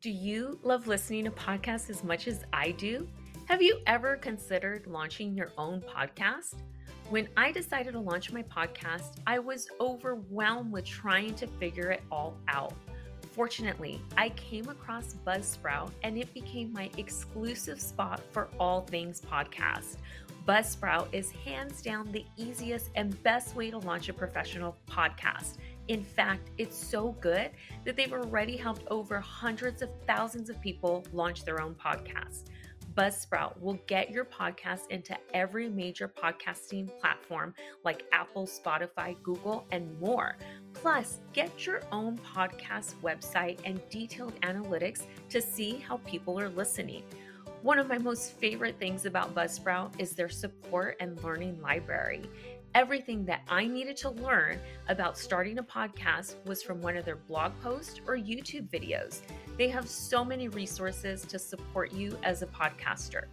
Do you love listening to podcasts as much as I do? Have you ever considered launching your own podcast? When I decided to launch my podcast, I was overwhelmed with trying to figure it all out. Fortunately, I came across Buzzsprout and it became my exclusive spot for all things podcast. Buzzsprout is hands down the easiest and best way to launch a professional podcast. In fact, it's so good that they've already helped over hundreds of thousands of people launch their own podcast. Buzzsprout will get your podcast into every major podcasting platform like Apple, Spotify, Google, and more. Plus, get your own podcast website and detailed analytics to see how people are listening. One of my most favorite things about Buzzsprout is their support and learning library. Everything that I needed to learn about starting a podcast was from one of their blog posts or YouTube videos. They have so many resources to support you as a podcaster.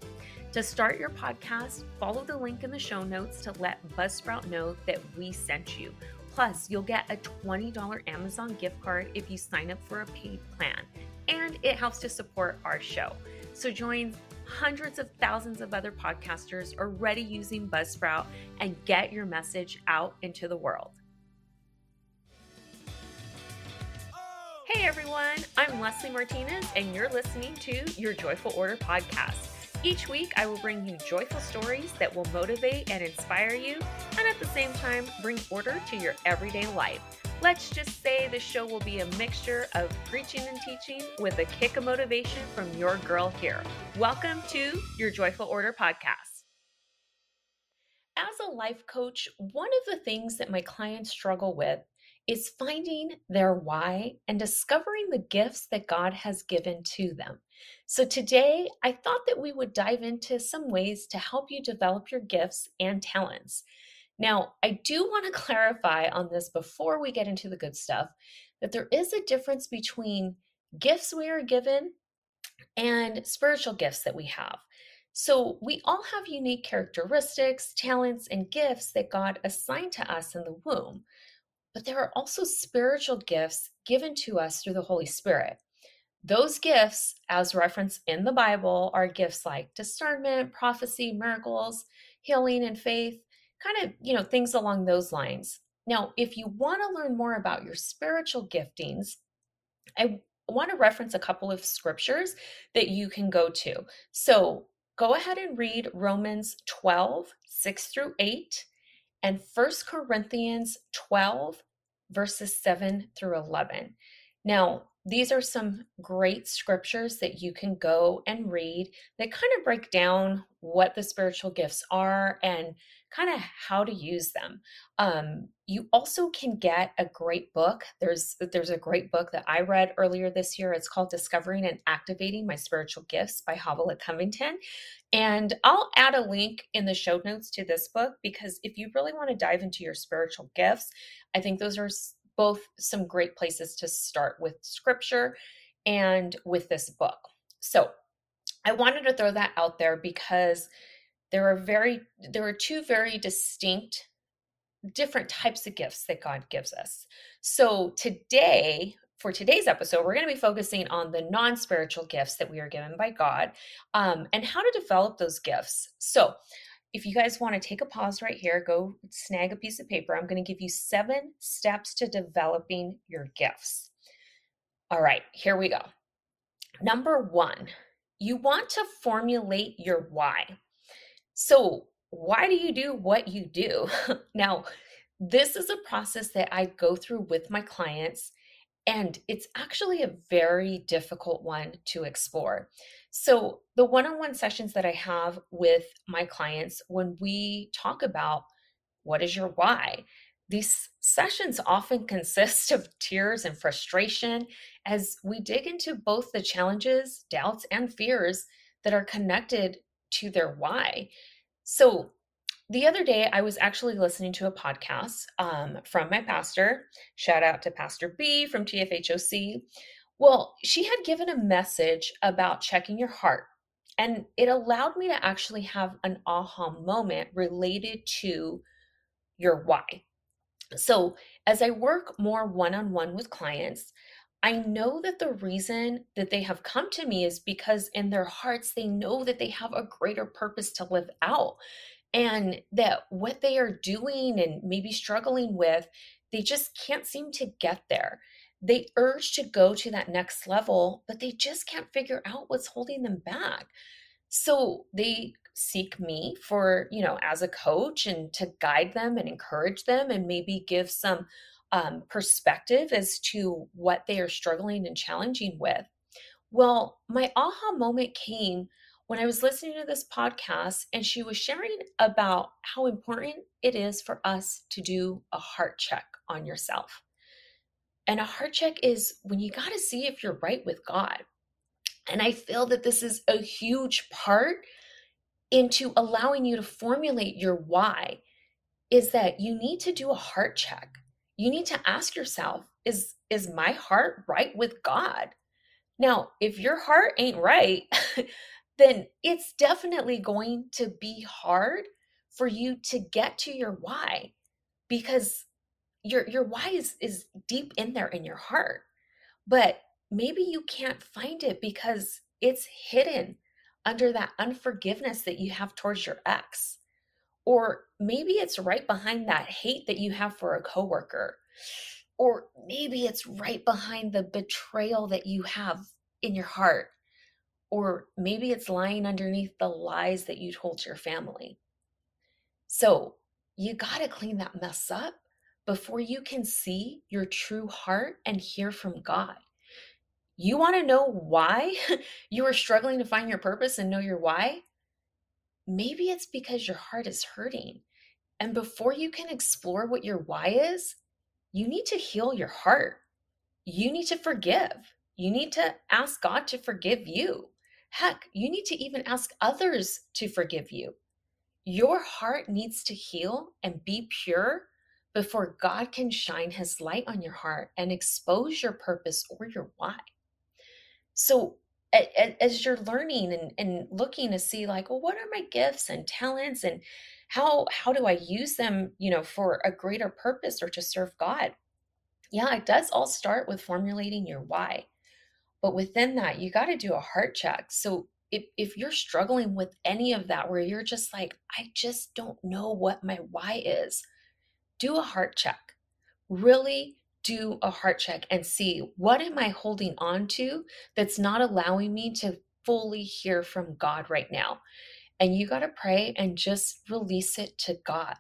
To start your podcast, follow the link in the show notes to let Buzzsprout know that we sent you. Plus, you'll get a $20 Amazon gift card if you sign up for a paid plan, and it helps to support our show. So join hundreds of thousands of other podcasters already using Buzzsprout and get your message out into the world. Hey everyone, I'm Leslie Martinez, and you're listening to your Joyful Order podcast. Each week, I will bring you joyful stories that will motivate and inspire you, and at the same time, bring order to your everyday life. Let's just say the show will be a mixture of preaching and teaching with a kick of motivation from your girl here. Welcome to your Joyful Order podcast. As a life coach, one of the things that my clients struggle with is finding their why and discovering the gifts that God has given to them. So, today I thought that we would dive into some ways to help you develop your gifts and talents. Now, I do want to clarify on this before we get into the good stuff that there is a difference between gifts we are given and spiritual gifts that we have. So, we all have unique characteristics, talents, and gifts that God assigned to us in the womb. But there are also spiritual gifts given to us through the Holy Spirit. Those gifts, as referenced in the Bible, are gifts like discernment, prophecy, miracles, healing, and faith kind of, you know, things along those lines. Now, if you want to learn more about your spiritual giftings, I want to reference a couple of scriptures that you can go to. So go ahead and read Romans 12, 6 through 8, and 1 Corinthians 12, verses 7 through 11. Now, these are some great scriptures that you can go and read that kind of break down what the spiritual gifts are and kind of how to use them. Um, you also can get a great book. There's there's a great book that I read earlier this year. It's called Discovering and Activating My Spiritual Gifts by Havilah Cunnington. And I'll add a link in the show notes to this book because if you really want to dive into your spiritual gifts, I think those are both some great places to start with scripture and with this book. So I wanted to throw that out there because there are very there are two very distinct different types of gifts that God gives us. So today, for today's episode, we're going to be focusing on the non spiritual gifts that we are given by God um, and how to develop those gifts. So, if you guys want to take a pause right here, go snag a piece of paper. I'm going to give you seven steps to developing your gifts. All right, here we go. Number one, you want to formulate your why. So, why do you do what you do? now, this is a process that I go through with my clients, and it's actually a very difficult one to explore. So, the one on one sessions that I have with my clients, when we talk about what is your why, these sessions often consist of tears and frustration as we dig into both the challenges, doubts, and fears that are connected to their why. So the other day, I was actually listening to a podcast um, from my pastor. Shout out to Pastor B from TFHOC. Well, she had given a message about checking your heart, and it allowed me to actually have an aha moment related to your why. So, as I work more one on one with clients, I know that the reason that they have come to me is because in their hearts, they know that they have a greater purpose to live out and that what they are doing and maybe struggling with, they just can't seem to get there. They urge to go to that next level, but they just can't figure out what's holding them back. So they seek me for, you know, as a coach and to guide them and encourage them and maybe give some um, perspective as to what they are struggling and challenging with. Well, my aha moment came when I was listening to this podcast and she was sharing about how important it is for us to do a heart check on yourself. And a heart check is when you got to see if you're right with God. And I feel that this is a huge part into allowing you to formulate your why is that you need to do a heart check. You need to ask yourself, is is my heart right with God? Now, if your heart ain't right, then it's definitely going to be hard for you to get to your why because your your why is is deep in there in your heart. But maybe you can't find it because it's hidden under that unforgiveness that you have towards your ex. Or maybe it's right behind that hate that you have for a coworker. Or maybe it's right behind the betrayal that you have in your heart. Or maybe it's lying underneath the lies that you told your family. So you got to clean that mess up before you can see your true heart and hear from God. You want to know why you are struggling to find your purpose and know your why? Maybe it's because your heart is hurting. And before you can explore what your why is, you need to heal your heart. You need to forgive. You need to ask God to forgive you. Heck, you need to even ask others to forgive you. Your heart needs to heal and be pure before God can shine his light on your heart and expose your purpose or your why. So as you're learning and, and looking to see like well what are my gifts and talents and how how do i use them you know for a greater purpose or to serve god? Yeah it does all start with formulating your why but within that you got to do a heart check so if, if you're struggling with any of that where you're just like i just don't know what my why is do a heart check really do a heart check and see what am I holding on to that's not allowing me to fully hear from God right now. And you got to pray and just release it to God.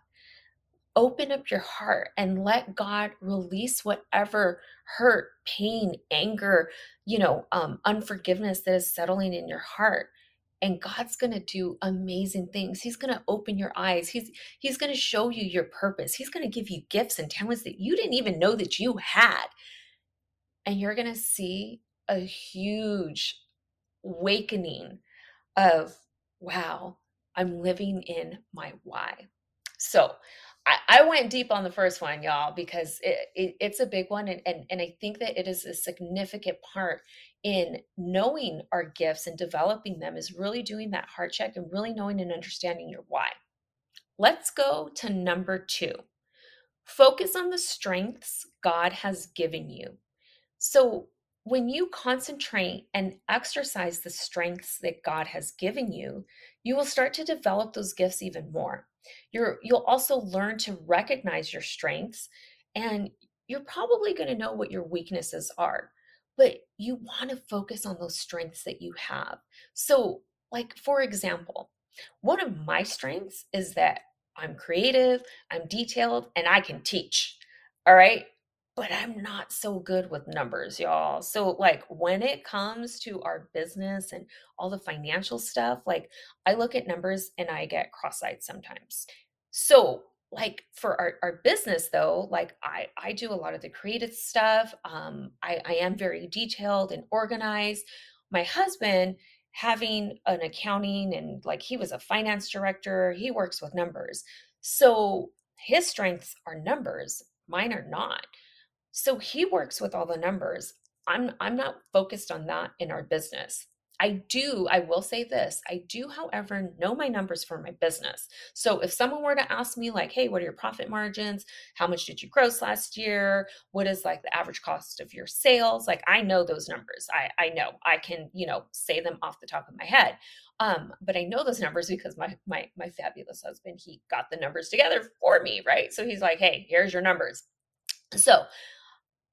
Open up your heart and let God release whatever hurt, pain, anger, you know, um, unforgiveness that is settling in your heart and God's to do amazing things. He's to open your eyes. He's he's to show you your purpose. He's to give you gifts and talents that you didn't even know that you had. And you're to see a huge awakening of wow, I'm living in my why. So, I, went deep on the first one, y'all, because it, it, it's a big one. And, and, and I think that it is a significant part in knowing our gifts and developing them is really doing that heart check and really knowing and understanding your why. Let's go to number two focus on the strengths God has given you. So, when you concentrate and exercise the strengths that God has given you, you will start to develop those gifts even more. You're, you'll also learn to recognize your strengths, and you're probably going to know what your weaknesses are but you want to focus on those strengths that you have. So, like, for example, one of my strengths is that I'm creative, I'm detailed, and I can teach. All right. But I'm not so good with numbers, y'all. So, like, when it comes to our business and all the financial stuff, like, I look at numbers and I get cross eyed sometimes. So, like for our, our business though like i i do a lot of the creative stuff um i i am very detailed and organized my husband having an accounting and like he was a finance director he works with numbers so his strengths are numbers mine are not so he works with all the numbers i'm i'm not focused on that in our business I do, I will say this. I do, however, know my numbers for my business. So if someone were to ask me, like, hey, what are your profit margins? How much did you gross last year? What is like the average cost of your sales? Like, I know those numbers. I, I know I can, you know, say them off the top of my head. Um, but I know those numbers because my my my fabulous husband, he got the numbers together for me, right? So he's like, hey, here's your numbers. So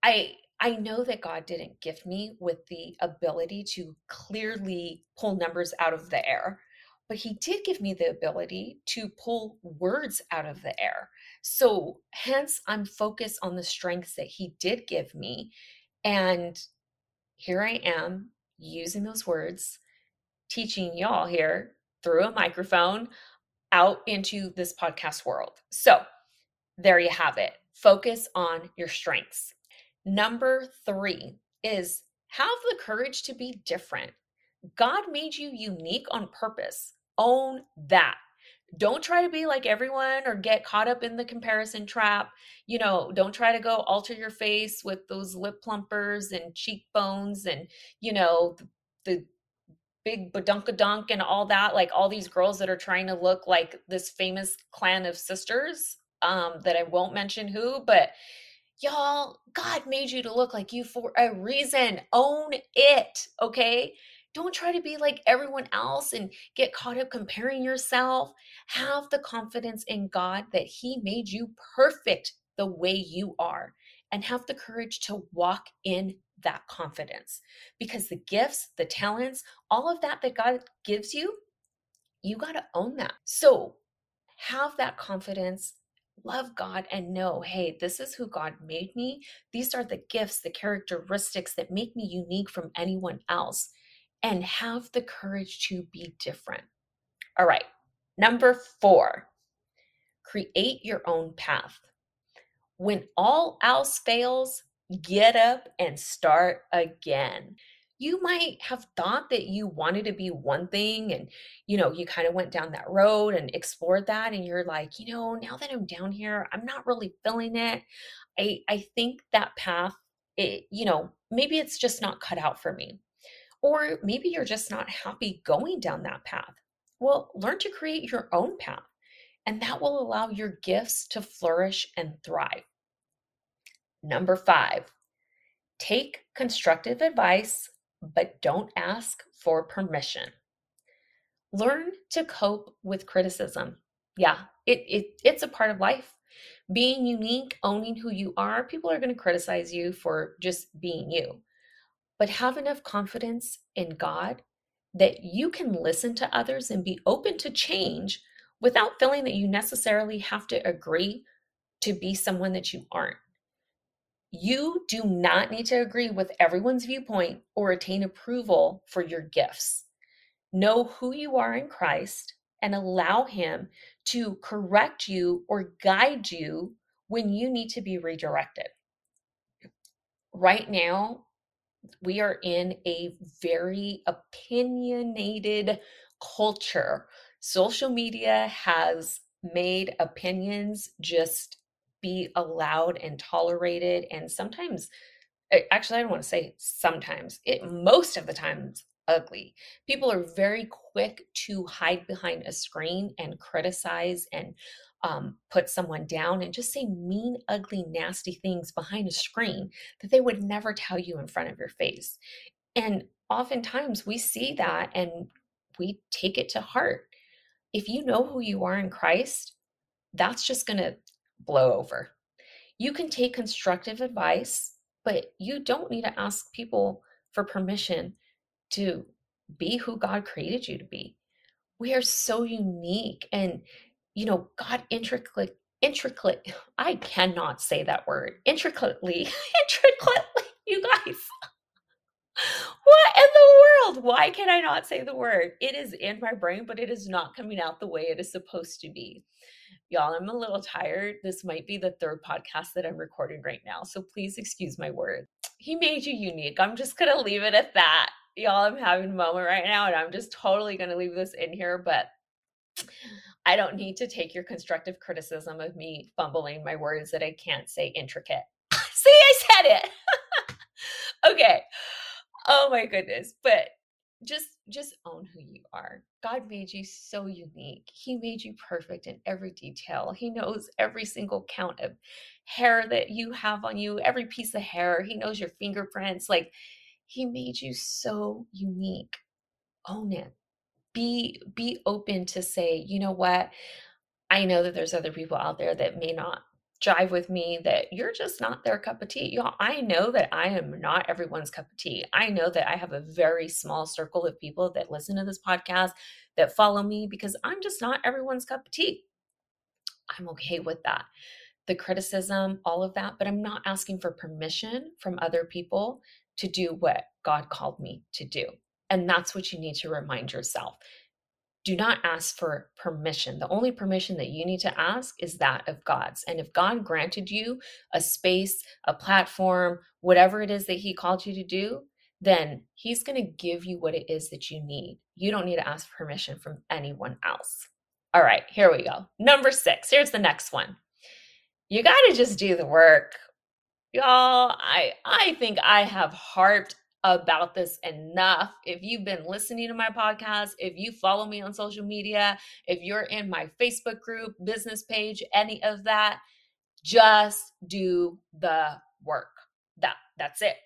I I know that God didn't gift me with the ability to clearly pull numbers out of the air, but He did give me the ability to pull words out of the air. So, hence, I'm focused on the strengths that He did give me. And here I am using those words, teaching y'all here through a microphone out into this podcast world. So, there you have it. Focus on your strengths. Number three is have the courage to be different. God made you unique on purpose. Own that. Don't try to be like everyone or get caught up in the comparison trap. You know, don't try to go alter your face with those lip plumpers and cheekbones and, you know, the, big badunkadunk and all that. Like all these girls that are trying to look like this famous clan of sisters um, that I won't mention who, but Y'all, God made you to look like you for a reason. Own it, okay? Don't try to be like everyone else and get caught up comparing yourself. Have the confidence in God that He made you perfect the way you are and have the courage to walk in that confidence because the gifts, the talents, all of that that God gives you, you got to own that. So have that confidence love God and know, hey, this is who God made me. These are the gifts, the characteristics that make me unique from anyone else, and have the courage to be different. All right, number four, create your own path. When all else fails, get up and start again you might have thought that you wanted to be one thing and you know you kind of went down that road and explored that and you're like you know now that i'm down here i'm not really feeling it. I i think that path it you know maybe it's just not cut out for me. Or maybe you're just not happy going down that path. Well learn to create your own path and that will allow your gifts to flourish and thrive. Number 5 take constructive advice but don't ask for permission. Learn to cope with criticism. Yeah, it, it it's a part of life. Being unique, owning who you are, people are going to criticize you for just being you. But have enough confidence in God that you can listen to others and be open to change without feeling that you necessarily have to agree to be someone that you aren't. You do not need to agree with everyone's viewpoint or attain approval for your gifts. Know who you are in Christ and allow Him to correct you or guide you when you need to be redirected. Right now, we are in a very opinionated culture. Social media has made opinions just be allowed and tolerated and sometimes eh, actually i don't want to say sometimes it most of the times ugly. People are very quick to hide behind a screen and criticize and um, put someone down and just say mean ugly nasty things behind a screen that they would never tell you in front of your face. And oftentimes we see that and we take it to heart. If you know who you are in christ that's just going to blow over. You can take constructive advice, but you don't need to ask people for permission to be who God created you to be. We are so unique and you know, God intricately intricately I cannot say that word. Intricately, intricately, you guys. What in the world? Why can I not say the word? It is in my brain, but it is not coming out the way it is supposed to be. Y'all, I'm a little tired. This might be the third podcast that I'm recording right now. So please excuse my words. He made you unique. I'm just going to leave it at that. Y'all, I'm having a moment right now and I'm just totally going to leave this in here. But I don't need to take your constructive criticism of me fumbling my words that I can't say intricate. See, I said it. okay. Oh my goodness. But just just own who you are. God made you so unique. He made you perfect in every detail. He knows every single count of hair that you have on you, every piece of hair. He knows your fingerprints. Like he made you so unique. Own it. Be be open to say, you know what? I know that there's other people out there that may not jive with me that you're just not their cup of tea. Y'all, I know that I am not everyone's cup of tea. I know that I have a very small circle of people that listen to this podcast, that follow me, because I'm just not everyone's cup of tea. I'm okay with that. The criticism, all of that, but I'm not asking for permission from other people to do what God called me to do. And that's what you need to remind yourself do not ask for permission. The only permission that you need to ask is that of God's. And if God granted you a space, a platform, whatever it is that He called you to do, then He's going to give you what it is that you need. You don't need to ask permission from anyone else. All right, here we go. Number six. Here's the next one. You got to just do the work. Y'all, I I think I have harped about this enough. If you've been listening to my podcast, if you follow me on social media, if you're in my Facebook group, business page, any of that, just do the work. That that's it.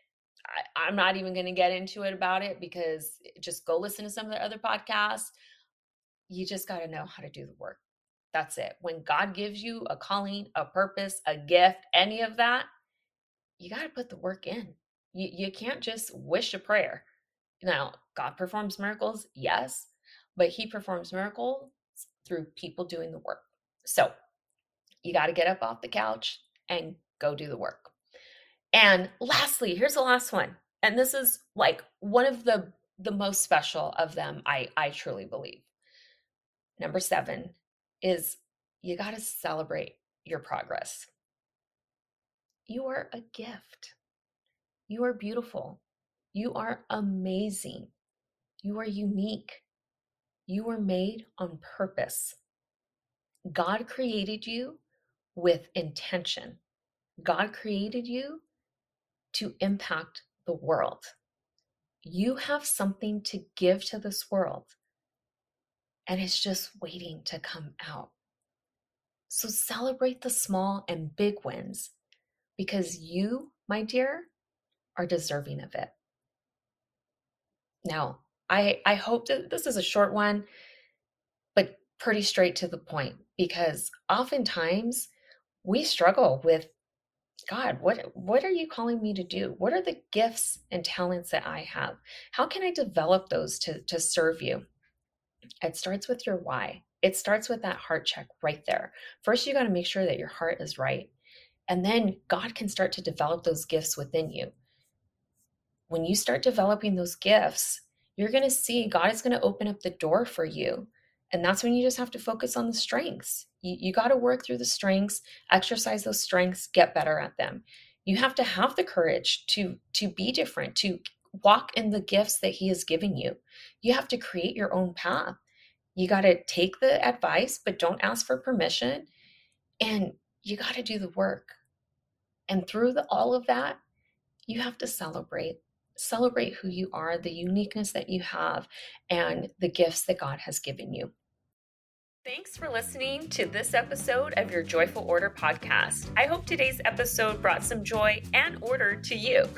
I, am not even going to get into it about it because just go listen to some of the other podcasts. You just got to know how to do the work. That's it. When God gives you a calling, a purpose, a gift, any of that, you got to put the work in. You, you can't just wish a prayer. Now, God performs miracles, yes, but He performs miracles through people doing the work. So you got to get up off the couch and go do the work. And lastly, here's the last one. And this is like one of the the most special of them, I I truly believe. Number 7 is you got to celebrate your progress. You are a gift. You are beautiful. You are amazing. You are unique. You were made on purpose. God created you with intention. God created you to impact the world. You have something to give to this world, and it's just waiting to come out. So celebrate the small and big wins because you, my dear, are deserving of it. Now, I I hope that this is a short one, but pretty straight to the point because oftentimes we struggle with God, what what are you calling me to do? What are the gifts and talents that I have? How can I develop those to to serve you? It starts with your why. It starts with that heart check right there. First, you got to make sure that your heart is right. And then God can start to develop those gifts within you when you start developing those gifts, you're going to see God is going to open up the door for you. And that's when you just have to focus on the strengths. You, you got to work through the strengths, exercise those strengths, get better at them. You have to have the courage to to be different, to walk in the gifts that he has given you. You have to create your own path. You got to take the advice, but don't ask for permission. And you got to do the work. And through the, all of that, you have to celebrate celebrate who you are, the uniqueness that you have, and the gifts that God has given you. Thanks for listening to this episode of your Joyful Order podcast. I hope today's episode brought some joy and order to you.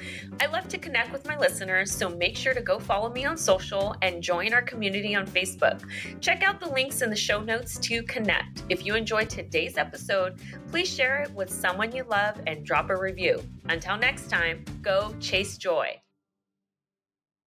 I love to connect with my listeners, so make sure to go follow me on social and join our community on Facebook. Check out the links in the show notes to connect. If you enjoyed today's episode, please share it with someone you love and drop a review. Until next time, go chase joy.